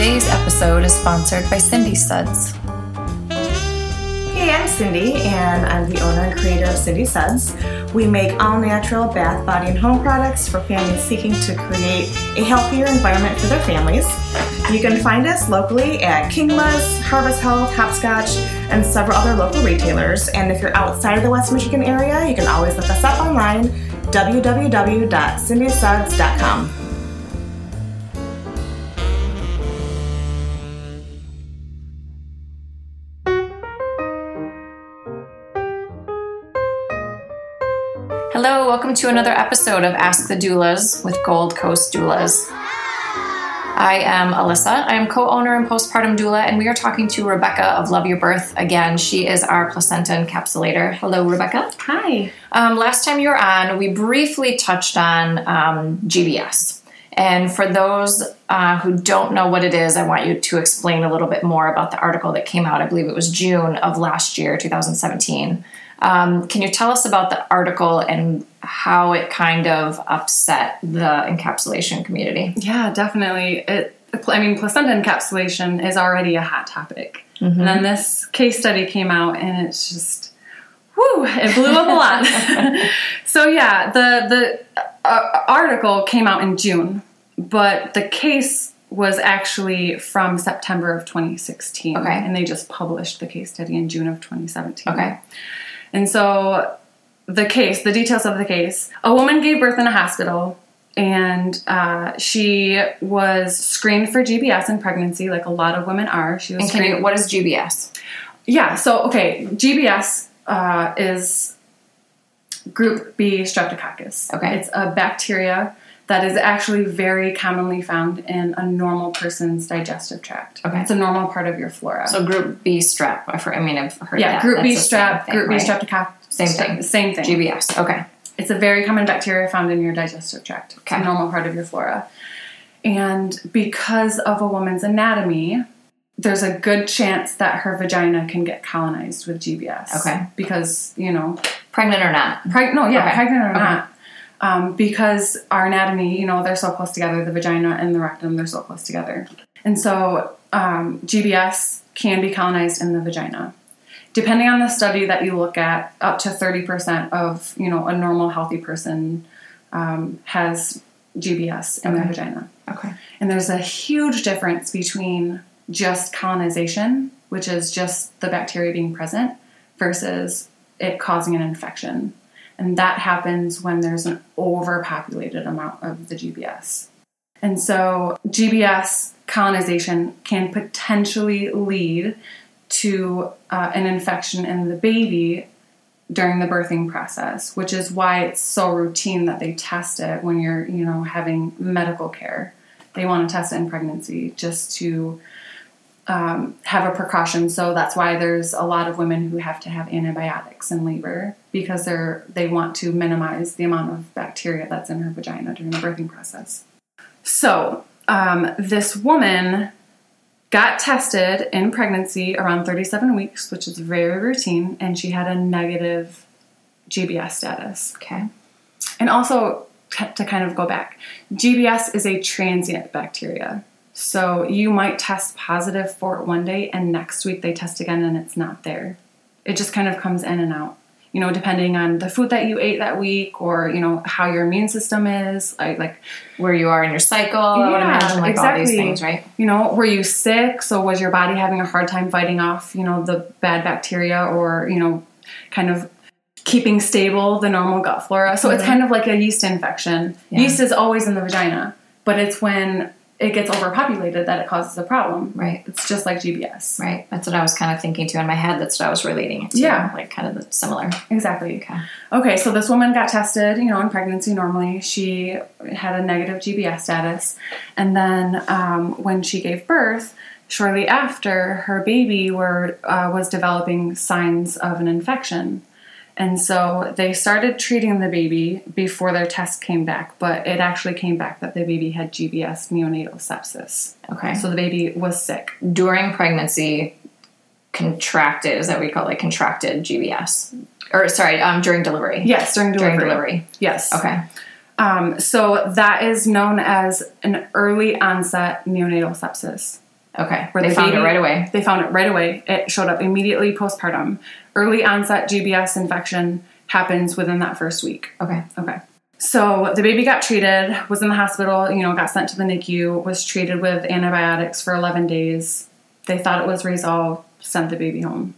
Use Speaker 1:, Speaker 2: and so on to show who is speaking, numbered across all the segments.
Speaker 1: Today's episode is sponsored by Cindy Suds.
Speaker 2: Hey, I'm Cindy, and I'm the owner and creator of Cindy Suds. We make all natural bath, body, and home products for families seeking to create a healthier environment for their families. You can find us locally at Kingma's, Harvest Health, Hopscotch, and several other local retailers. And if you're outside of the West Michigan area, you can always look us up online www.cindysuds.com.
Speaker 1: Hello, welcome to another episode of Ask the Doulas with Gold Coast Doulas. I am Alyssa. I am co owner and postpartum doula, and we are talking to Rebecca of Love Your Birth again. She is our placenta encapsulator. Hello, Rebecca.
Speaker 2: Hi.
Speaker 1: Um, last time you were on, we briefly touched on um, GBS. And for those uh, who don't know what it is, I want you to explain a little bit more about the article that came out. I believe it was June of last year, 2017. Um, can you tell us about the article and how it kind of upset the encapsulation community?
Speaker 3: Yeah, definitely. It. I mean, placenta encapsulation is already a hot topic, and then this case study came out, and it's just, whoo! It blew up a lot. so yeah, the the uh, article came out in June, but the case was actually from September of 2016.
Speaker 1: Okay.
Speaker 3: and they just published the case study in June of 2017.
Speaker 1: Okay.
Speaker 3: And so the case, the details of the case a woman gave birth in a hospital and uh, she was screened for GBS in pregnancy, like a lot of women are. She was screened.
Speaker 1: you, what is GBS?
Speaker 3: yeah, so okay, GBS uh, is group B streptococcus.
Speaker 1: Okay.
Speaker 3: It's a bacteria that is actually very commonly found in a normal person's digestive tract.
Speaker 1: Okay.
Speaker 3: It's a normal part of your flora.
Speaker 1: So group B strep. I mean, I've heard
Speaker 3: yeah,
Speaker 1: that.
Speaker 3: group B
Speaker 1: That's
Speaker 3: strep,
Speaker 1: thing,
Speaker 3: group B
Speaker 1: right?
Speaker 3: streptococcus.
Speaker 1: Same thing.
Speaker 3: Same thing.
Speaker 1: GBS. Okay.
Speaker 3: It's a very common bacteria found in your digestive tract. It's
Speaker 1: Okay.
Speaker 3: a normal part of your flora. And because of a woman's anatomy, there's a good chance that her vagina can get colonized with GBS.
Speaker 1: Okay.
Speaker 3: Because, you know,
Speaker 1: Pregnant or not?
Speaker 3: preg- no, yeah,
Speaker 1: Okay.
Speaker 3: pregnant or
Speaker 1: Okay.
Speaker 3: not. Um, because our anatomy, you know, they're so close together, the vagina and the rectum, they're so close together. And so um, GBS can be colonized in the vagina. Depending on the study that you look at, up to 30% of, you know, a normal healthy person um, has GBS in their vagina.
Speaker 1: Okay.
Speaker 3: And there's a huge difference between just colonization, which is just the bacteria being present, versus it causing an infection. And that happens when there's an overpopulated amount of the GBS. And so GBS colonization can potentially lead to uh, an infection in the baby during the birthing process, which is why it's so routine that they test it when you're, you know, having medical care. They want to test it in pregnancy just to um, have a precaution. So that's why there's a lot of women who have to have antibiotics in labor because they're they want to minimize the amount of bacteria that's in her vagina during the birthing process. So um, this woman got tested in pregnancy around 37 weeks, which is very routine, and she had a negative GBS status.
Speaker 1: Okay.
Speaker 3: And also, to kind of go back, GBS is a transient bacteria. So you might test positive for it one day, and next week they test again and it's not there. It just kind of comes in and out. You know, depending on the food that you ate that week, or you know how your immune system is, like like
Speaker 1: Where you are in your cycle, I would
Speaker 3: Yeah,
Speaker 1: imagine, like all these
Speaker 3: exactly.
Speaker 1: things, right?
Speaker 3: you know, were you sick? So was your body having a hard time fighting off, you know, the bad bacteria or, you know, kind of keeping stable the normal gut flora? So it's mm-hmm. kind of like a yeast infection.
Speaker 1: Yeah.
Speaker 3: Yeast is always in the vagina, but it's when it gets overpopulated that it causes a problem.
Speaker 1: Right.
Speaker 3: It's just like GBS.
Speaker 1: Right. That's what I was kind of thinking too in my head. That's what I was relating it to.
Speaker 3: Yeah.
Speaker 1: Like kind of similar.
Speaker 3: Exactly.
Speaker 1: Okay.
Speaker 3: Okay, so this woman got tested, you know, in pregnancy normally. She had a negative GBS status. And then um, when she gave birth, shortly after, her baby were, uh, was developing signs of an infection. And so they started treating the baby before their test came back, but it actually came back that the baby had GBS neonatal sepsis.
Speaker 1: Okay.
Speaker 3: So the baby was sick.
Speaker 1: During pregnancy, contracted, is that what you call it? Contracted GBS. Or sorry, um, during delivery.
Speaker 3: Yes, during delivery.
Speaker 1: During delivery.
Speaker 3: Yes.
Speaker 1: Okay.
Speaker 3: Um, so that is known as an early onset neonatal sepsis.
Speaker 1: Okay.
Speaker 3: Where
Speaker 1: they
Speaker 3: the
Speaker 1: found
Speaker 3: baby-
Speaker 1: it right away.
Speaker 3: They found it right away. It showed up immediately postpartum. Early onset GBS infection happens within that first week.
Speaker 1: Okay.
Speaker 3: Okay. So the baby got treated, was in the hospital, you know, got sent to the NICU, was treated with antibiotics for 11 days. They thought it was resolved, sent the baby home.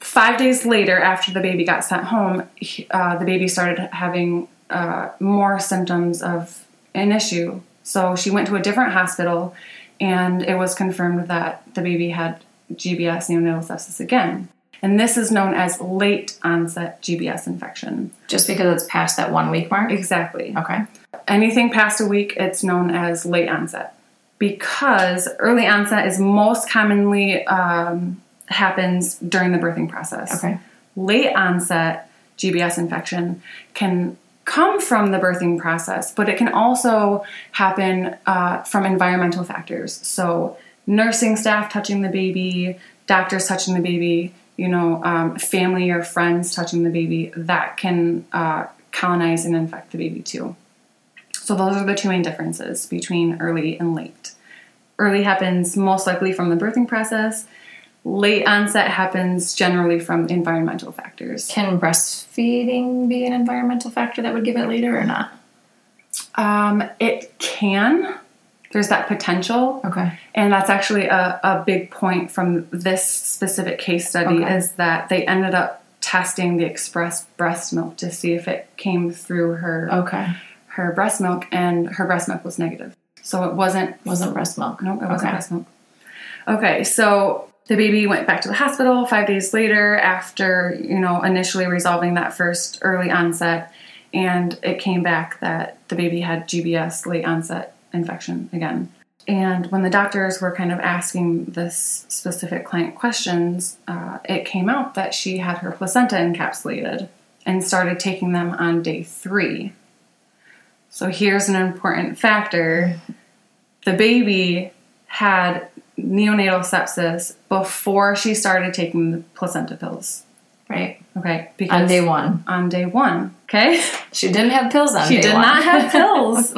Speaker 3: Five days later, after the baby got sent home, uh, the baby started having uh, more symptoms of an issue. So she went to a different hospital, and it was confirmed that the baby had GBS neonatal sepsis again. And this is known as late onset GBS infection.
Speaker 1: Just because it's past that one week mark?
Speaker 3: Exactly.
Speaker 1: Okay.
Speaker 3: Anything past a week, it's known as late onset. Because early onset is most commonly um, happens during the birthing process.
Speaker 1: Okay.
Speaker 3: Late onset GBS infection can come from the birthing process, but it can also happen uh, from environmental factors. So, nursing staff touching the baby, doctors touching the baby, you know, um, family or friends touching the baby, that can uh, colonize and infect the baby too. So, those are the two main differences between early and late. Early happens most likely from the birthing process. Late onset happens generally from environmental factors.
Speaker 1: Can breastfeeding be an environmental factor that would give it later or not?
Speaker 3: Um, it can. There's that potential.
Speaker 1: Okay.
Speaker 3: And that's actually a, a big point from this specific case study
Speaker 1: Okay.
Speaker 3: is that they ended up testing the express breast milk to see if it came through her
Speaker 1: Okay.
Speaker 3: her breast milk and her breast milk was negative. So it wasn't
Speaker 1: Wasn't breast milk.
Speaker 3: Nope, it wasn't
Speaker 1: Okay.
Speaker 3: breast milk. Okay, so the baby went back to the hospital five days later after, you know, initially resolving that first early onset, and it came back that the baby had GBS, late onset infection again. And when the doctors were kind of asking this specific client questions, uh, it came out that she had her placenta encapsulated and started taking them on day three. So here's an important factor the baby had neonatal sepsis before she started taking the placenta pills.
Speaker 1: Right.
Speaker 3: Okay, because
Speaker 1: On day one.
Speaker 3: on day one. Okay,
Speaker 1: She didn't have pills on day one.
Speaker 3: she did
Speaker 1: one.
Speaker 3: not have pills.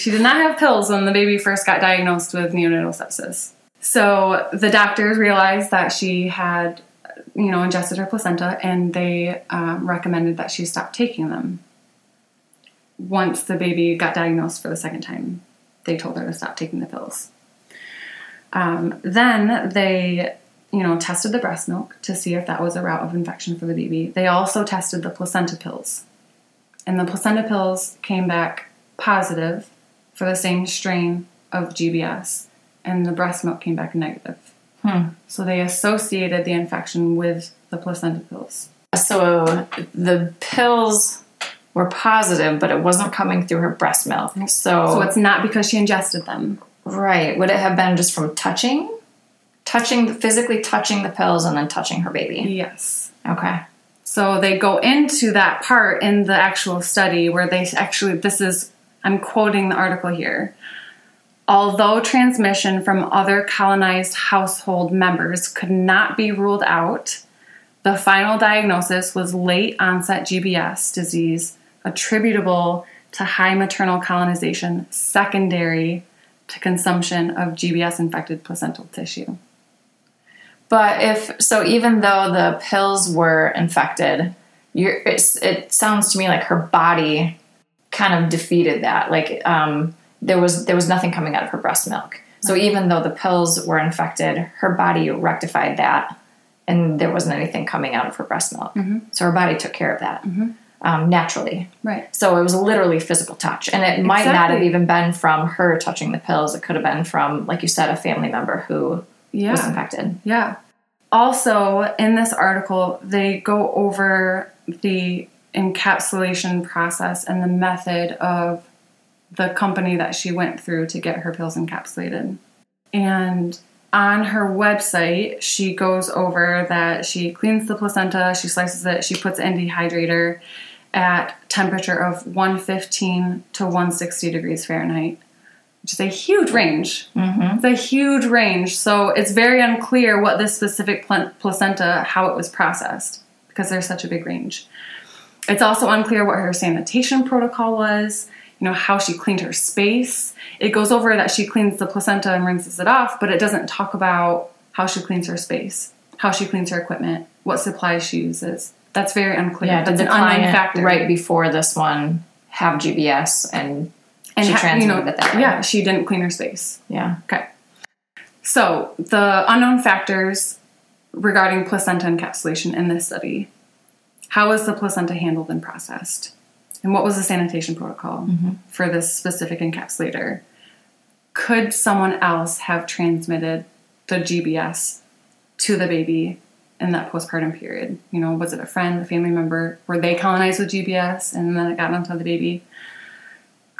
Speaker 3: she did not have pills when the baby first got diagnosed with neonatal sepsis. So the doctors realized that she had, you know, ingested her placenta, and they um, recommended that she stop taking them. Once the baby got diagnosed for the second time, they told her to stop taking the pills. Um, then they, you know, tested the breast milk to see if that was a route of infection for the baby. They also tested the placenta pills, and the placenta pills came back positive for the same strain of GBS, and the breast milk came back negative. Hmm. So they associated the infection with the placenta pills.
Speaker 1: So the pills were positive, but it wasn't coming through her breast milk. So,
Speaker 3: So it's not because she ingested them.
Speaker 1: right. Would it have been just from touching? Touching, physically touching the pills and then touching her baby.
Speaker 3: Yes.
Speaker 1: Okay.
Speaker 3: So they go into that part in the actual study where they actually, this is, I'm quoting the article here. Although transmission from other colonized household members could not be ruled out, the final diagnosis was late onset GBS disease attributable to high maternal colonization secondary to consumption of GBS infected placental tissue.
Speaker 1: But if so, even though the pills were infected, you're, it's, it sounds to me like her body kind of defeated that. Like um, there was there was nothing coming out of her breast milk. So even though the pills were infected, her body rectified that, and there wasn't anything coming out of her breast milk. So her body took care of that um, naturally.
Speaker 3: Right.
Speaker 1: So it was literally physical touch, and it might not have even been from her touching the pills. It could have been from, like you said, a family member who
Speaker 3: Yeah.
Speaker 1: was infected.
Speaker 3: Yeah. Also, in this article, they go over the encapsulation process and the method of the company that she went through to get her pills encapsulated. And on her website, she goes over that she cleans the placenta, she slices it, she puts in dehydrator at temperature of 115 to 160 degrees Fahrenheit, which is a huge range. Mm-hmm. It's a huge range, so it's very unclear what this specific pl- placenta, how it was processed, because there's such a big range. It's also unclear what her sanitation protocol was, you know, how she cleaned her space. It goes over that she cleans the placenta and rinses it off, but it doesn't talk about how she cleans her space, how she cleans her equipment, what supplies she uses. That's very unclear.
Speaker 1: Yeah,
Speaker 3: That's
Speaker 1: the
Speaker 3: an unknown factor.
Speaker 1: right before this one have GBS and,
Speaker 3: And
Speaker 1: she
Speaker 3: ha-
Speaker 1: transmitted it that way?
Speaker 3: Yeah, she didn't clean her space.
Speaker 1: Yeah.
Speaker 3: Okay. So the unknown factors regarding placenta encapsulation in this study. How was the placenta handled and processed? And what was the sanitation protocol mm-hmm. for this specific encapsulator? Could someone else have transmitted the GBS to the baby in that postpartum period? You know, was it a friend, a family member? Were they colonized with GBS and then it got onto the baby?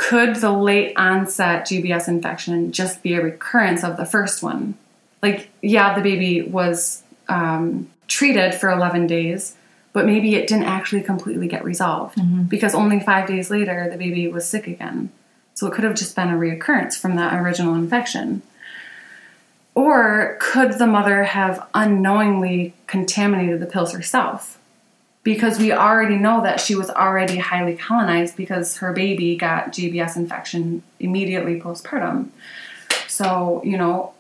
Speaker 3: Could the late onset GBS infection just be a recurrence of the first one? Like, yeah, the baby was um, treated for 11 days, but maybe it didn't actually completely get resolved because only five days later the baby was sick again. So it could have just been a reoccurrence from that original infection. Or could the mother have unknowingly contaminated the pills herself? Because we already know that she was already highly colonized because her baby got GBS infection immediately postpartum. So, you know,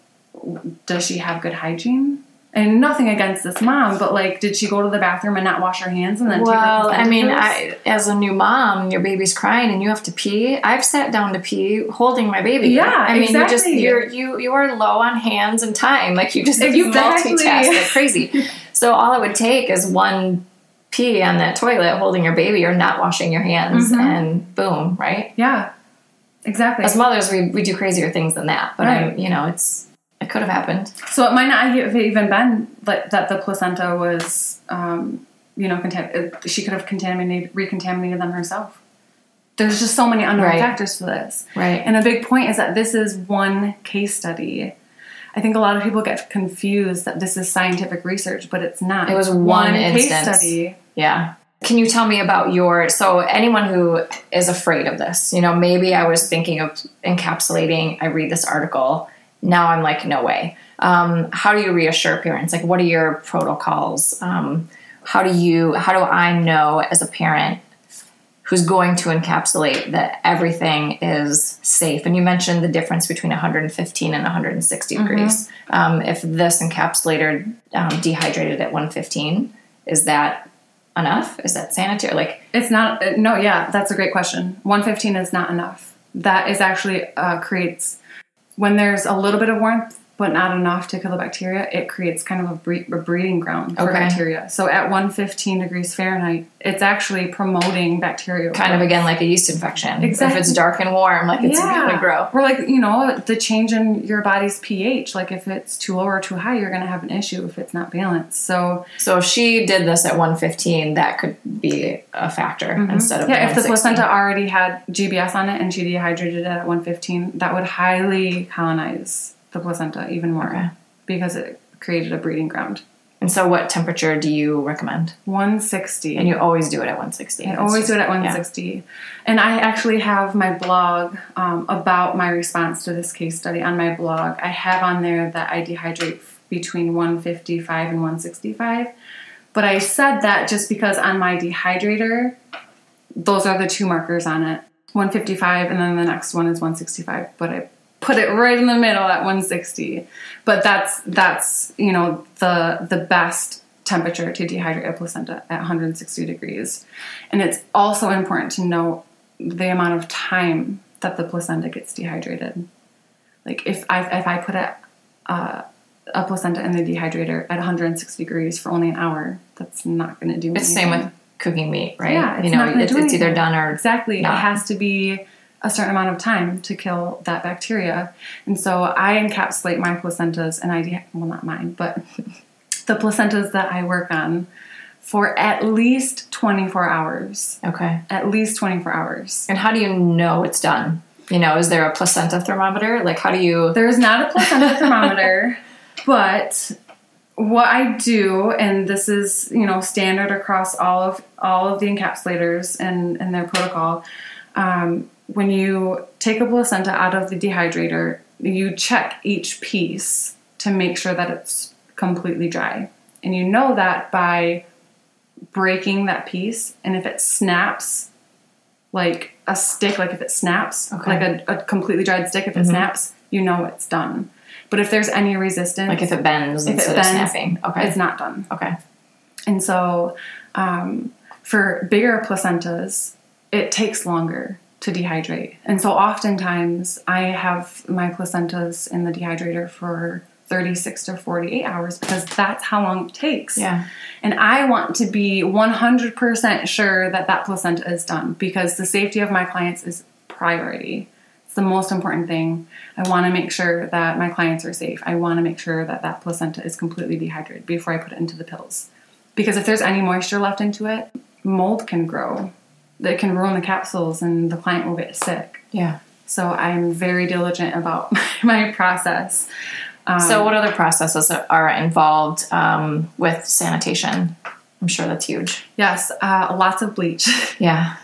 Speaker 3: does she have good hygiene? And nothing against this mom, but like, did she go to the bathroom and not wash her hands and then
Speaker 1: Well, I mean, I, as a new mom, your baby's crying and you have to pee. I've sat down to pee holding my baby.
Speaker 3: Yeah,
Speaker 1: I mean, you just you're you you are low on hands and time. Like you just
Speaker 3: Exactly.
Speaker 1: you multitask like crazy. so all it would take is one pee on that toilet holding your baby or not washing your hands
Speaker 3: Mm-hmm.
Speaker 1: and boom, right?
Speaker 3: Yeah, exactly.
Speaker 1: As mothers, we, we do crazier things than that. But I,
Speaker 3: Right.
Speaker 1: you know, it's it could have happened.
Speaker 3: So it might not have even been like that the placenta was, um, you know, contam- she could have contaminated, recontaminated them herself. There's just so many unknown
Speaker 1: Right.
Speaker 3: factors to this.
Speaker 1: Right.
Speaker 3: And a big point is that this is one case study. I think a lot of people get confused that this is scientific research, but it's not.
Speaker 1: It was
Speaker 3: It's
Speaker 1: one
Speaker 3: case
Speaker 1: instance.
Speaker 3: study.
Speaker 1: Yeah. Can you tell me about your so anyone who is afraid of this, you know, maybe I was thinking of encapsulating, I read this article, now I'm like, no way. Um, how do you reassure parents? Like what are your protocols? Um, how do you how do I know as a parent who's going to encapsulate that everything is safe? And you mentioned the difference between 115 and 160 degrees. Um, if this encapsulator um, dehydrated at 115, is that enough? Is that sanitary? Like,
Speaker 3: It's not. uh, No, yeah, that's a great question. 115 is not enough. That is actually uh, creates when there's a little bit of warmth, but not enough to kill the bacteria. It creates kind of a, bre- a breeding ground for
Speaker 1: Okay.
Speaker 3: bacteria. So at 115 degrees Fahrenheit, it's actually promoting bacteria.
Speaker 1: kind of again like a yeast infection.
Speaker 3: Exactly.
Speaker 1: If it's dark and warm, like it's going to grow.
Speaker 3: Or like, you know, the change in your body's pH. Like if it's too low or too high, you're going to have an issue if it's not balanced. So
Speaker 1: So if she did this at 115, that could be a factor instead of
Speaker 3: Mm-hmm. yeah, if the placenta already had GBS on it and she dehydrated it at 115, that would highly colonize the placenta even more
Speaker 1: Okay.
Speaker 3: because it created a breeding ground.
Speaker 1: And so, what temperature do you recommend?
Speaker 3: 160.
Speaker 1: And you always do it at 160.
Speaker 3: I always do it at
Speaker 1: Yeah.
Speaker 3: 160. And I actually have my blog um, about my response to this case study on my blog. I have on there that I dehydrate between 155 and 165. But I said that just because on my dehydrator, those are the two markers on it 155, and then the next one is 165. But I put it right in the middle at 160. But that's that's you know the the best temperature to dehydrate a placenta at 160 degrees. And it's also important to know the amount of time that the placenta gets dehydrated. Like if I if I put a uh, a placenta in the dehydrator at 160 degrees for only an hour, that's not going to do.
Speaker 1: It's the same with cooking meat, right?
Speaker 3: Yeah, it's
Speaker 1: you know, it's,
Speaker 3: do
Speaker 1: it's either done or
Speaker 3: Exactly.
Speaker 1: not.
Speaker 3: It has to be a certain amount of time to kill that bacteria. And so I encapsulate my placentas and I, well, not mine, but the placentas that I work on for at least 24 hours.
Speaker 1: Okay.
Speaker 3: At least 24 hours.
Speaker 1: And how do you know it's done? You know, is there a placenta thermometer? Like, how do you?
Speaker 3: There's not a placenta thermometer, but what I do, and this is you know standard across all of all of the encapsulators and and their protocol. Um, when you take a placenta out of the dehydrator, you check each piece to make sure that it's completely dry, and you know that by breaking that piece, and if it snaps like a stick, like if it snaps,
Speaker 1: Okay.
Speaker 3: like a, a completely dried stick, if it snaps, you know it's done. But if there's any resistance,
Speaker 1: Like if it bends
Speaker 3: if
Speaker 1: instead
Speaker 3: it bends,
Speaker 1: of snapping. Okay.
Speaker 3: it's not done.
Speaker 1: okay.
Speaker 3: And so, um, for bigger placentas, it takes longer to dehydrate. And so, oftentimes, I have my placentas in the dehydrator for 36 to 48 hours because that's how long it takes.
Speaker 1: Yeah.
Speaker 3: And I want to be 100% sure that that placenta is done because the safety of my clients is priority. It's the most important thing. I want to make sure that my clients are safe. I want to make sure that that placenta is completely dehydrated before I put it into the pills. Because if there's any moisture left into it, mold can grow. It can ruin the capsules and the client will get sick.
Speaker 1: Yeah.
Speaker 3: So I'm very diligent about my process. Um,
Speaker 1: So, what other processes are involved um, with sanitation? I'm sure that's huge.
Speaker 3: Yes, uh, lots of bleach.
Speaker 1: Yeah.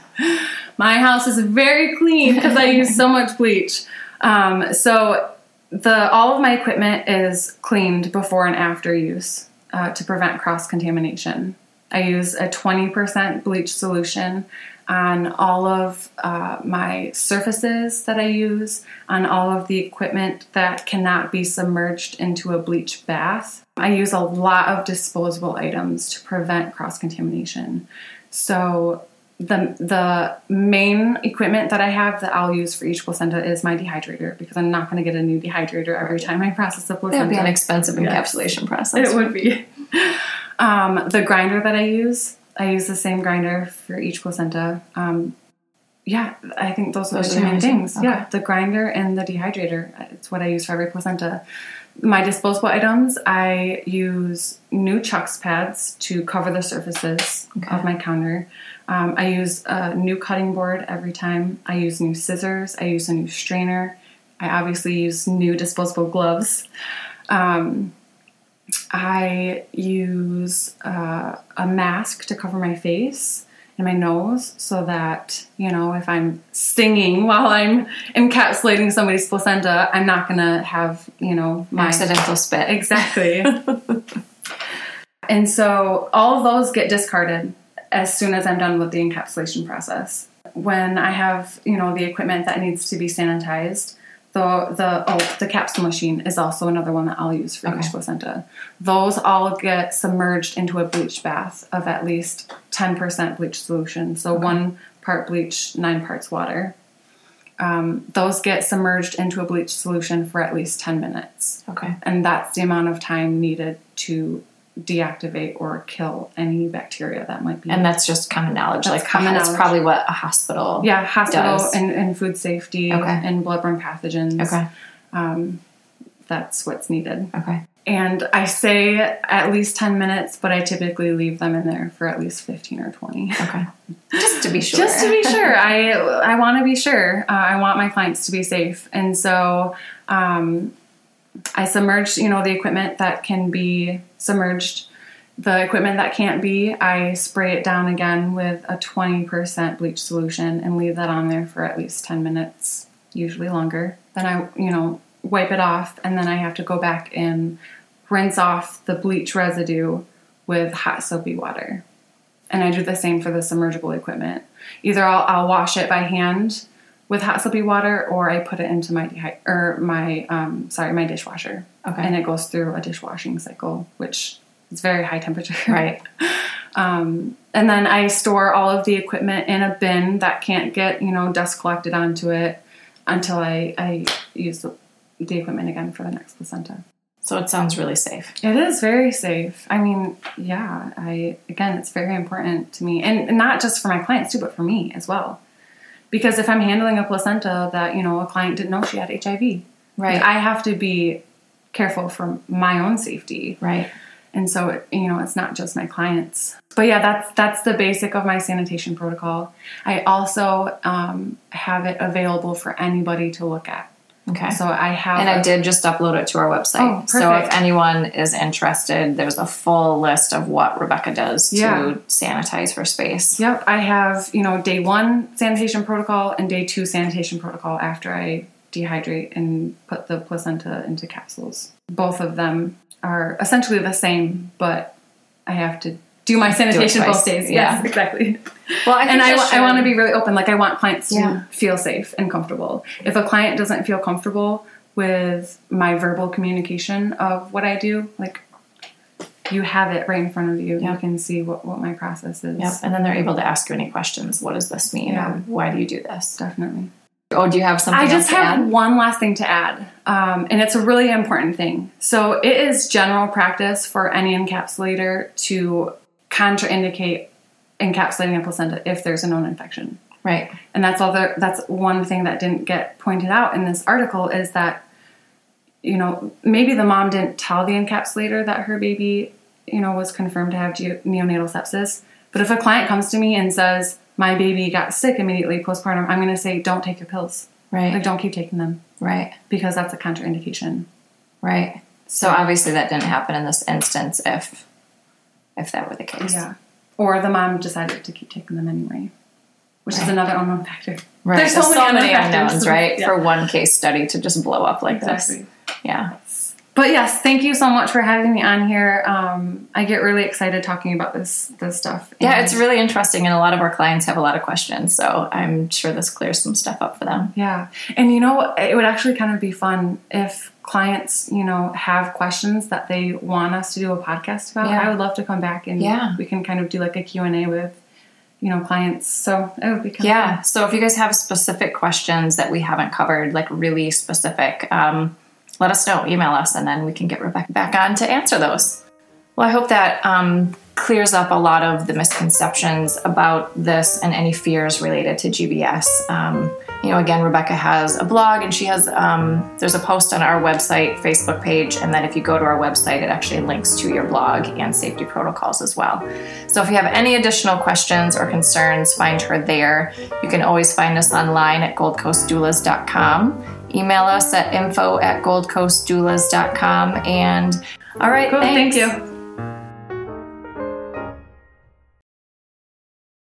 Speaker 3: My house is very clean because I use so much bleach. Um, so the all of my equipment is cleaned before and after use uh, to prevent cross contamination. I use a 20% bleach solution on all of uh, my surfaces that I use, on all of the equipment that cannot be submerged into a bleach bath. I use a lot of disposable items to prevent cross contamination. So the the main equipment that I have that I'll use for each placenta is my dehydrator because I'm not going to get a new dehydrator every time I process a
Speaker 1: That
Speaker 3: placenta.
Speaker 1: would be an expensive
Speaker 3: Yes.
Speaker 1: encapsulation process.
Speaker 3: It would be. Um, the grinder that I use, I use the same grinder for each placenta. Um, yeah, I think those are the two main
Speaker 1: the main two.
Speaker 3: things. Yeah, the grinder and the dehydrator. It's what I use for every placenta. My disposable items, I use new chucks pads to cover the surfaces
Speaker 1: Okay.
Speaker 3: of my counter. Um, I use a new cutting board every time. I use new scissors. I use a new strainer. I obviously use new disposable gloves. Um, I use uh, a mask to cover my face and my nose so that, you know, if I'm stinging while I'm encapsulating somebody's placenta, I'm not going to have, you know, my.
Speaker 1: Accidental spit.
Speaker 3: Exactly. and so all of those get discarded as soon as I'm done with the encapsulation process. When I have, you know, the equipment that needs to be sanitized, the the oh, the capsule machine is also another one that I'll use for
Speaker 1: Okay.
Speaker 3: each placenta. Those all get submerged into a bleach bath of at least 10% bleach solution. So one part bleach, nine parts water. Um, those get submerged into a bleach solution for at least 10 minutes
Speaker 1: Okay.
Speaker 3: and that's the amount of time needed to deactivate or kill any bacteria that might be.
Speaker 1: And that's just common knowledge.
Speaker 3: That's
Speaker 1: like
Speaker 3: common
Speaker 1: that's
Speaker 3: knowledge.
Speaker 1: probably what a hospital.
Speaker 3: yeah, hospital
Speaker 1: does.
Speaker 3: and, and food safety
Speaker 1: Okay.
Speaker 3: and bloodborne pathogens.
Speaker 1: Okay.
Speaker 3: That's what's needed.
Speaker 1: Okay.
Speaker 3: And I say at least 10 minutes, but I typically leave them in there for at least 15 or 20.
Speaker 1: Okay. Just to be sure.
Speaker 3: Just to be sure, I I want to be sure. Uh, I want my clients to be safe, and so um, I submerge, you know, the equipment that can be submerged. The equipment that can't be, I spray it down again with a twenty percent bleach solution and leave that on there for at least ten minutes, usually longer. Then I, you know, wipe it off, and then I have to go back and rinse off the bleach residue with hot soapy water and I do the same for the submergible equipment. Either I'll, I'll wash it by hand with hot soapy water, or I put it into my dehy- or my um, sorry my dishwasher,
Speaker 1: Okay.
Speaker 3: and it goes through a dishwashing cycle, which is very high temperature.
Speaker 1: Right.
Speaker 3: Um, and then I store all of the equipment in a bin that can't get you know dust collected onto it until I, I use the, the equipment again for the next placenta.
Speaker 1: So it sounds really safe.
Speaker 3: It is very safe. I mean, yeah, I again, it's very important to me, and not just for my clients too, but for me as well. Because if I'm handling a placenta that you know a client didn't know she had HIV,
Speaker 1: Right.
Speaker 3: I have to be careful for my own safety,
Speaker 1: Right.
Speaker 3: and so it, you know it's not just my clients. But yeah, that's that's the basic of my sanitation protocol. I also um, have it available for anybody to look at.
Speaker 1: Okay.
Speaker 3: So I have,
Speaker 1: and I did just upload it to our website.
Speaker 3: Oh,
Speaker 1: so if anyone is interested, there's a full list of what Rebecca does to sanitize her space.
Speaker 3: Yep, I have, you know, day one sanitation protocol and day two sanitation protocol after I dehydrate and put the placenta into capsules. Both of them are essentially the same, but I have to do my sanitation
Speaker 1: twice.
Speaker 3: both days.
Speaker 1: Yeah.
Speaker 3: Yes, exactly.
Speaker 1: Well, I
Speaker 3: And I, I want to be really open. Like I want clients to
Speaker 1: Yeah.
Speaker 3: feel safe and comfortable. If a client doesn't feel comfortable with my verbal communication of what I do, like you have it right in front of you.
Speaker 1: Yeah.
Speaker 3: You can see what, what my process is.
Speaker 1: Yep. And then they're able to ask you any questions. What does this mean?
Speaker 3: Yeah.
Speaker 1: Why do you do this?
Speaker 3: Definitely.
Speaker 1: Oh, do you have something
Speaker 3: I just
Speaker 1: else to
Speaker 3: have
Speaker 1: add?
Speaker 3: one last thing to add, um, and it's a really important thing. So, it is general practice for any encapsulator to contraindicate encapsulating a placenta if there's a known infection.
Speaker 1: Right.
Speaker 3: And that's all. The, that's one thing that didn't get pointed out in this article is that, you know, maybe the mom didn't tell the encapsulator that her baby, you know, was confirmed to have neonatal sepsis. But if a client comes to me and says my baby got sick immediately postpartum, I'm going to say, don't take your pills.
Speaker 1: Right.
Speaker 3: Like, don't keep taking them
Speaker 1: Right.
Speaker 3: because that's a contraindication.
Speaker 1: Right. So obviously that didn't happen in this instance if if that were the case.
Speaker 3: Yeah. Or the mom decided to keep taking them anyway, which is another unknown factor.
Speaker 1: Right.
Speaker 3: There's
Speaker 1: so,
Speaker 3: so many
Speaker 1: many unknowns, right?
Speaker 3: Yeah.
Speaker 1: For one case study to just blow up like
Speaker 3: Exactly.
Speaker 1: this. Yeah.
Speaker 3: But yes, thank you so much for having me on here. Um, I get really excited talking about this this stuff.
Speaker 1: Yeah, it's really interesting and a lot of our clients have a lot of questions. So I'm sure this clears some stuff up for them.
Speaker 3: yeah. And you know, it would actually kind of be fun if clients, you know, have questions that they want us to do a podcast about.
Speaker 1: Yeah.
Speaker 3: I would love to come back and
Speaker 1: Yeah.
Speaker 3: we can kind of do like a Q&A with, you know, clients. So it would be kind
Speaker 1: Yeah.
Speaker 3: of
Speaker 1: So if you guys have specific questions that we haven't covered, like really specific, um, let us know. Email us, and then we can get Rebecca back on to answer those. Well, I hope that um, clears up a lot of the misconceptions about this and any fears related to GBS. Um, you know, again, Rebecca has a blog, and she has um, there's a post on our website, Facebook page, and then if you go to our website, it actually links to your blog and safety protocols as well. So if you have any additional questions or concerns, find her there. You can always find us online at goldcoastdoulas.com. Email us at info at goldcoastdoulas.com. And all right,
Speaker 3: Cool,
Speaker 1: thanks.
Speaker 3: thank you.